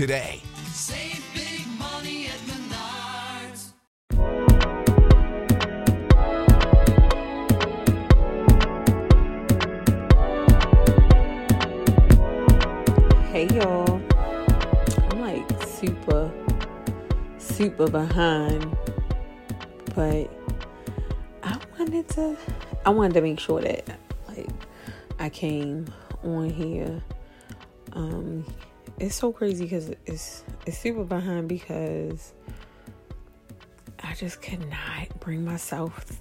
today. Save big money at Menards. Hey y'all. I'm like super, super behind. But I wanted to I wanted to make sure that like I came on here. Um it's so crazy because it's it's super behind because I just cannot bring myself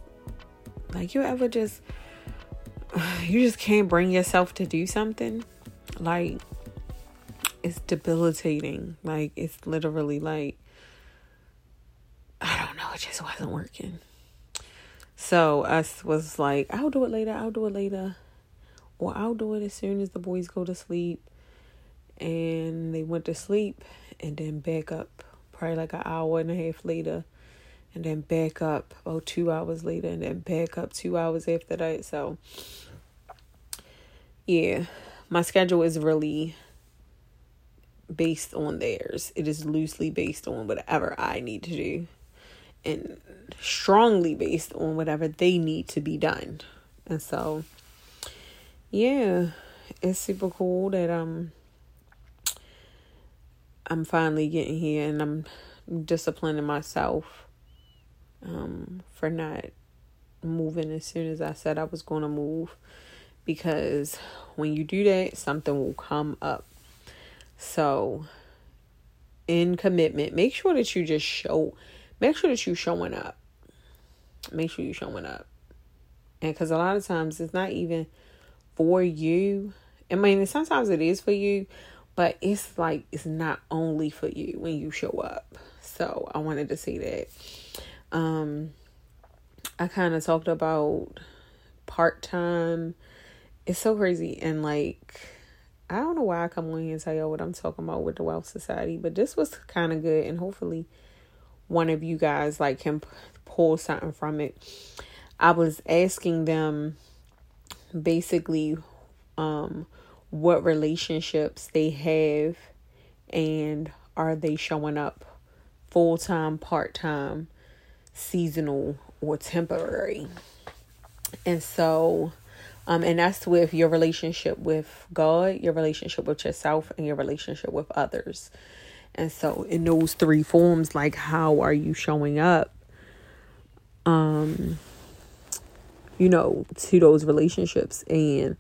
like you ever just you just can't bring yourself to do something? Like it's debilitating. Like it's literally like I don't know it just wasn't working. So us was like I'll do it later I'll do it later or I'll do it as soon as the boys go to sleep and they went to sleep and then back up probably like an hour and a half later and then back up about two hours later and then back up two hours after that. So yeah my schedule is really based on theirs. It is loosely based on whatever i need to do and strongly based on whatever they need to be done. And so yeah it's super cool that um I'm finally getting here and I'm disciplining myself um, for not moving as soon as I said I was going to move because when you do that, something will come up. So, in commitment, make sure that you just show, make sure that you're showing up. Make sure you're showing up. And because a lot of times it's not even for you. I mean, sometimes it is for you, but it's like it's not only for you when you show up. So i wanted to say that. Um i kind of talked about part-time. It's so crazy. And like i don't know why i come on here and tell y'all what i'm talking about with the Wellth Society but this was kind of good and hopefully one of you guys like can pull something from it. I was asking them basically um what relationships they have and are they showing up full time, part time, seasonal, or temporary. And so, um, and that's with your relationship with God, your relationship with yourself, and your relationship with others. And so, in those three forms, like how are you showing up? Um, you know, to those relationships and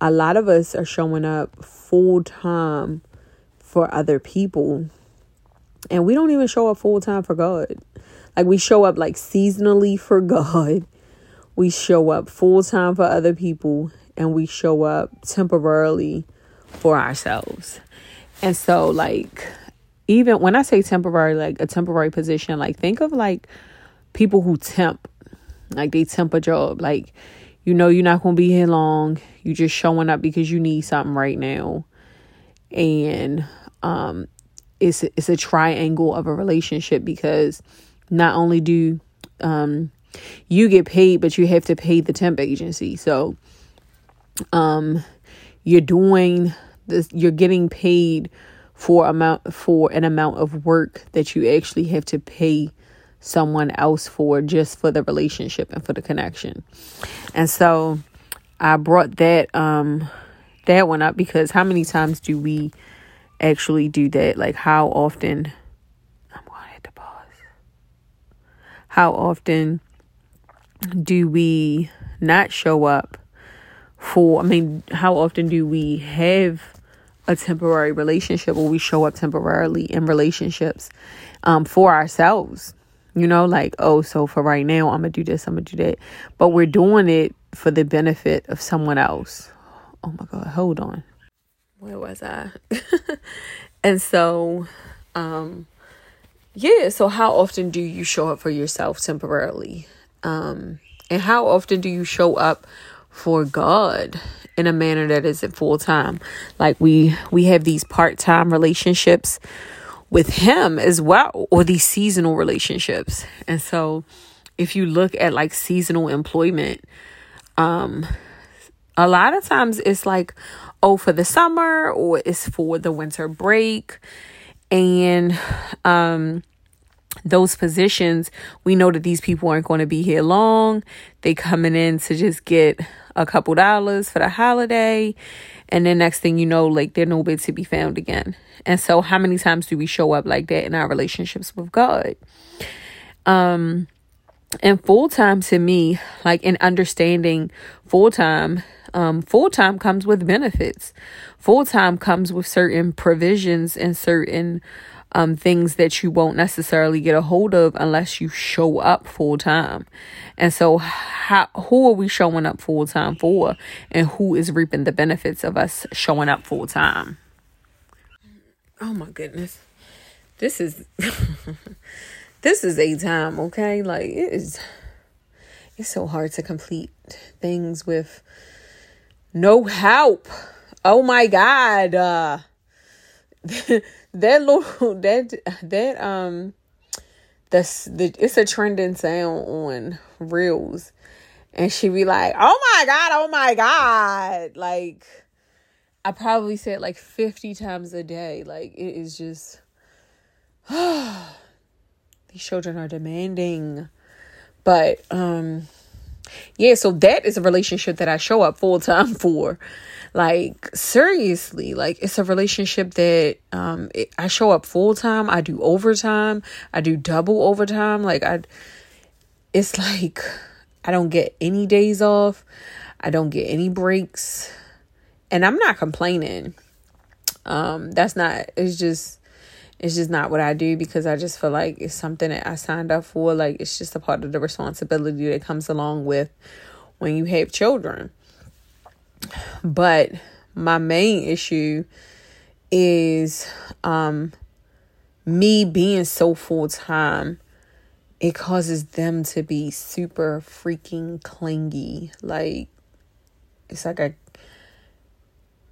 a lot of us are showing up full time for other people and we don't even show up full time for God. Like we show up like seasonally for God. We show up full time for other people and we show up temporarily for ourselves. And so like even when I say temporary like a temporary position like think of like people who temp like they temp a job like you know you're not going to be here long. You're just showing up because you need something right now. And um it's it's a triangle of a relationship because not only do um you get paid but you have to pay the temp agency. So um you're doing this you're getting paid for amount for an amount of work that you actually have to pay someone else for just for the relationship and for the connection. And so I brought that um that one up because how many times do we actually do that? Like how often I'm going to hit the pause. How often do we not show up for? I mean, how often do we have a temporary relationship where we show up temporarily in relationships um, for ourselves? You know, like, oh, so for right now, I'm going to do this, I'm going to do that. But we're doing it for the benefit of someone else. Oh my God, hold on. Where was I? and so, um, yeah, so how often do you show up for yourself temporarily? Um, and how often do you show up for God in a manner that isn't full time? Like we we have these part time relationships with him as well, or these seasonal relationships. And so if you look at like seasonal employment, um, a lot of times it's like, oh, for the summer or it's for the winter break. And um those positions, we know that these people aren't going to be here long. They coming in to just get a couple dollars for the holiday. And then next thing you know, like they're nowhere to be found again. And so how many times do we show up like that in our relationships with God? Um and full time to me, like in understanding full time, um, full time comes with benefits. Full time comes with certain provisions and certain um, things that you won't necessarily get a hold of unless you show up full time. And so, how who are we showing up full time for, and who is reaping the benefits of us showing up full time? Oh my goodness, this is this is a time, okay? Like it is. It's so hard to complete things with no help. Oh my God. Uh, that little that that um that's the it's a trending sound on reels. And she be like oh my god oh my god. Like i probably say it like 50 times a day. Like it is just these children are demanding. But um yeah so that is a relationship that i show up full time for like seriously, like it's a relationship that um it, I show up full time, I do overtime, I do double overtime. Like I it's like I don't get any days off. I don't get any breaks. And I'm not complaining. Um that's not it's just it's just not what I do because I just feel like it's something that I signed up for. Like it's just a part of the responsibility that comes along with when you have children. But my main issue is um me being so full time it causes them to be super freaking clingy like it's like a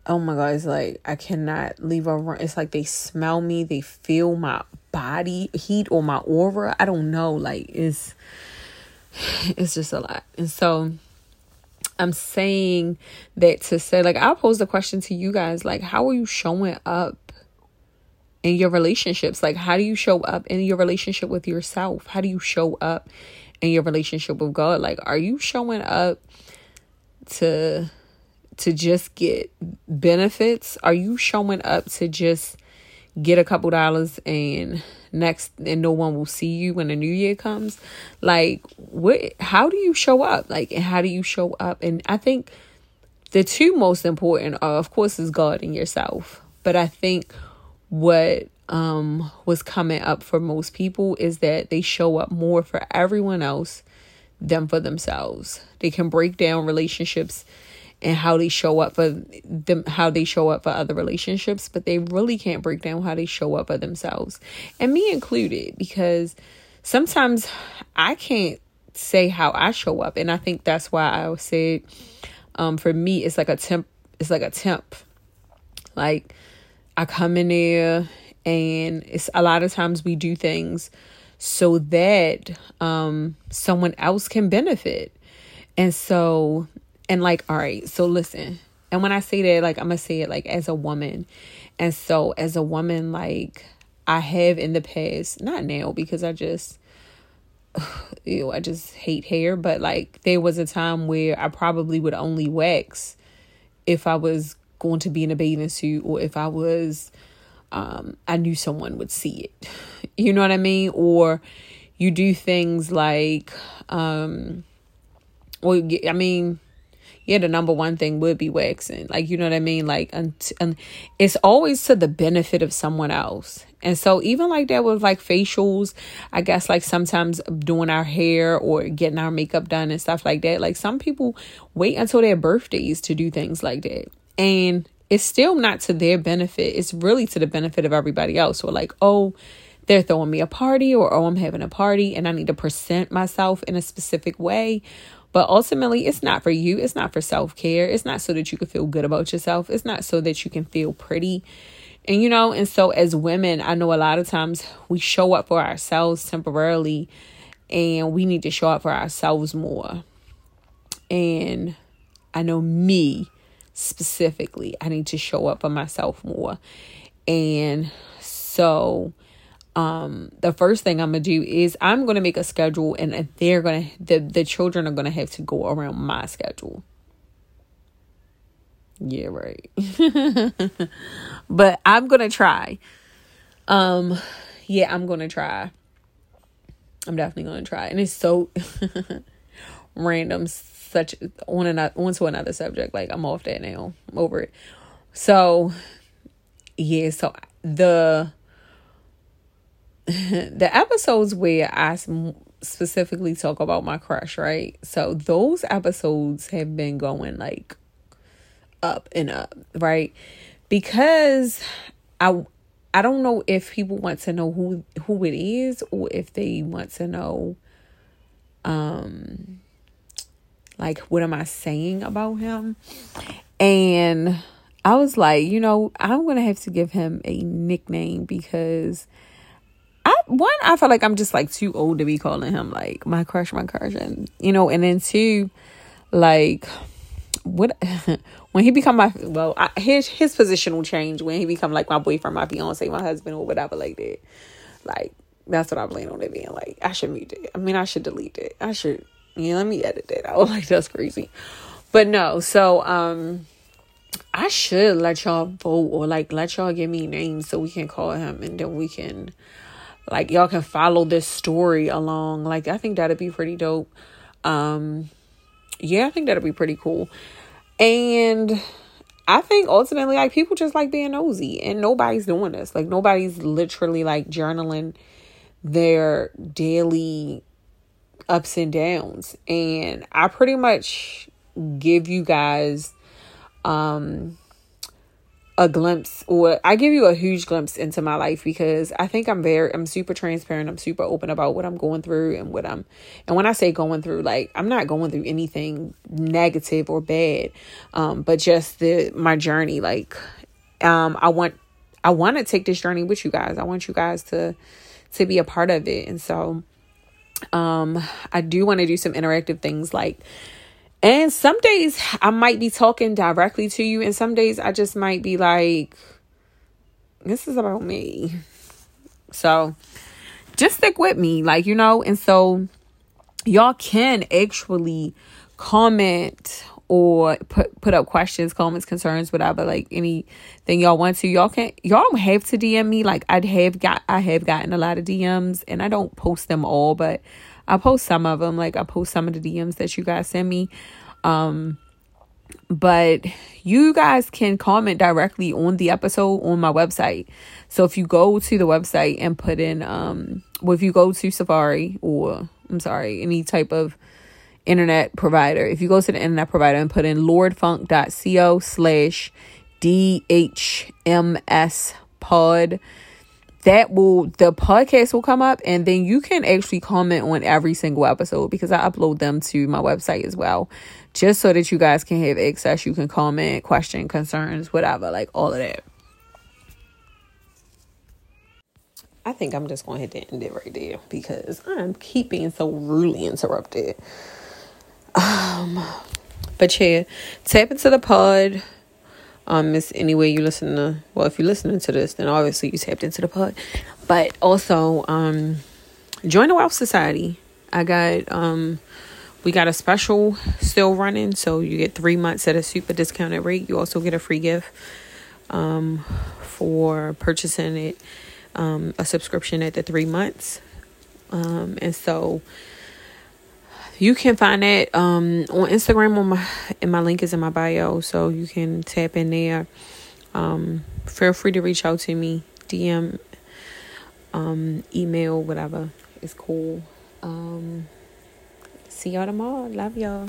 oh my god it's like i cannot leave a run it's like they smell me they feel my body heat or my aura i don't know like it's it's just a lot and so I'm saying that to say, like, I'll pose the question to you guys, like, how are you showing up in your relationships? Like, how do you show up in your relationship with yourself? How do you show up in your relationship with God? Like, are you showing up to to just get benefits? Are you showing up to just get a couple dollars and next and no one will see you when the new year comes? Like what how do you show up? Like and how do you show up? And i think the two most important are of course is god and yourself. But i think what um was coming up for most people is that they show up more for everyone else than for themselves. They can break down relationships and how they show up for them how they show up for other relationships but they really can't break down how they show up for themselves. And me included because sometimes i can't say how i show up and i think that's why i said um for me it's like a temp it's like a temp. Like i come in there and it's a lot of times we do things so that um someone else can benefit. And so and like, all right, so listen. And when I say that, like, I'm gonna say it like as a woman. And so, as a woman, like, I have in the past, not now because I just, you I just hate hair, but like, there was a time where I probably would only wax if I was going to be in a bathing suit or if I was, um, I knew someone would see it. You know what I mean? Or you do things like, um, well, I mean, yeah, the number one thing would be waxing. Like, you know what I mean? Like, and, and it's always to the benefit of someone else. And so, even like that with like facials, I guess like sometimes doing our hair or getting our makeup done and stuff like that. Like, some people wait until their birthdays to do things like that. And it's still not to their benefit, it's really to the benefit of everybody else. So, like, oh, they're throwing me a party or oh i'm having a party and i need to present myself in a specific way but ultimately, it's not for you. It's not for self care. It's not so that you can feel good about yourself. It's not so that you can feel pretty. And, you know, and so as women, I know a lot of times we show up for ourselves temporarily and we need to show up for ourselves more. And I know me specifically, I need to show up for myself more. And so, um the first thing i'm gonna do is i'm gonna make a schedule and they're gonna the the children are gonna have to go around my schedule. Yeah right. But i'm gonna try. Um yeah i'm gonna try. I'm definitely gonna try. And it's so random such on another onto another subject. Like i'm off that now. I'm over it. So yeah so the the episodes where I specifically talk about my crush, right? So those episodes have been going like up and up, right? Because I I don't know if people want to know who who it is or if they want to know um like what am I saying about him? And I was like, you know, I'm going to have to give him a nickname because one, I feel like I'm just like too old to be calling him like my crush, my crush, and you know, and then two, like what when he become my well, I, his his position will change when he become like my boyfriend, my fiance, my husband, or whatever like that. Like that's what I plan on it being like. I should mute it. I mean, I should delete it. I should. Yeah, let me edit that out. Like that's crazy. But no, so um I should let y'all vote or like let y'all give me names so we can call him and then we can like y'all can follow this story along. Like i think that'd be pretty dope. Um yeah i think that'd be pretty cool. And i think ultimately like people just like being nosy and nobody's doing this. Like nobody's literally like journaling their daily ups and downs. And i pretty much give you guys um a glimpse or I give you a huge glimpse into my life because I think I'm very I'm super transparent. I'm super open about what I'm going through and what I'm and when I say going through like I'm not going through anything negative or bad. Um but just the my journey like um I want I want to take this journey with you guys. I want you guys to to be a part of it. And so um I do want to do some interactive things like and some days I might be talking directly to you, and some days I just might be like, this is about me. So just stick with me, like, you know, and so y'all can actually comment or put put up questions, comments, concerns, whatever, like anything y'all want to. Y'all can y'all don't have to DM me. Like I have got I have gotten a lot of DMs and I don't post them all, but I post some of them. Like I post some of the DMs that you guys send me. Um, but you guys can comment directly on the episode on my website. So if you go to the website and put in, um, well, if you go to Safari or I'm sorry, any type of internet provider, if you go to the internet provider and put in lordfunk.co slash DHMS pod, that will the podcast will come up and then you can actually comment on every single episode because I upload them to my website as well just so that you guys can have access you can comment question concerns whatever like all of that I think I'm just going to hit the end it right there because I'm keeping so rudely interrupted. Um, but yeah, tap into the pod um, it's anyway you listen to. Well, if you're listening to this, then obviously you tapped into the pod. But also, um, join the Wellth Society. I got um, we got a special still running, so you get three months at a super discounted rate. You also get a free gift um, for purchasing it, um, a subscription at the three months. Um, and so you can find that um, on Instagram on my and my link is in my bio, so you can tap in there. Um, feel free to reach out to me, DM, um, email, whatever. It's cool. Um, see y'all tomorrow. Love y'all.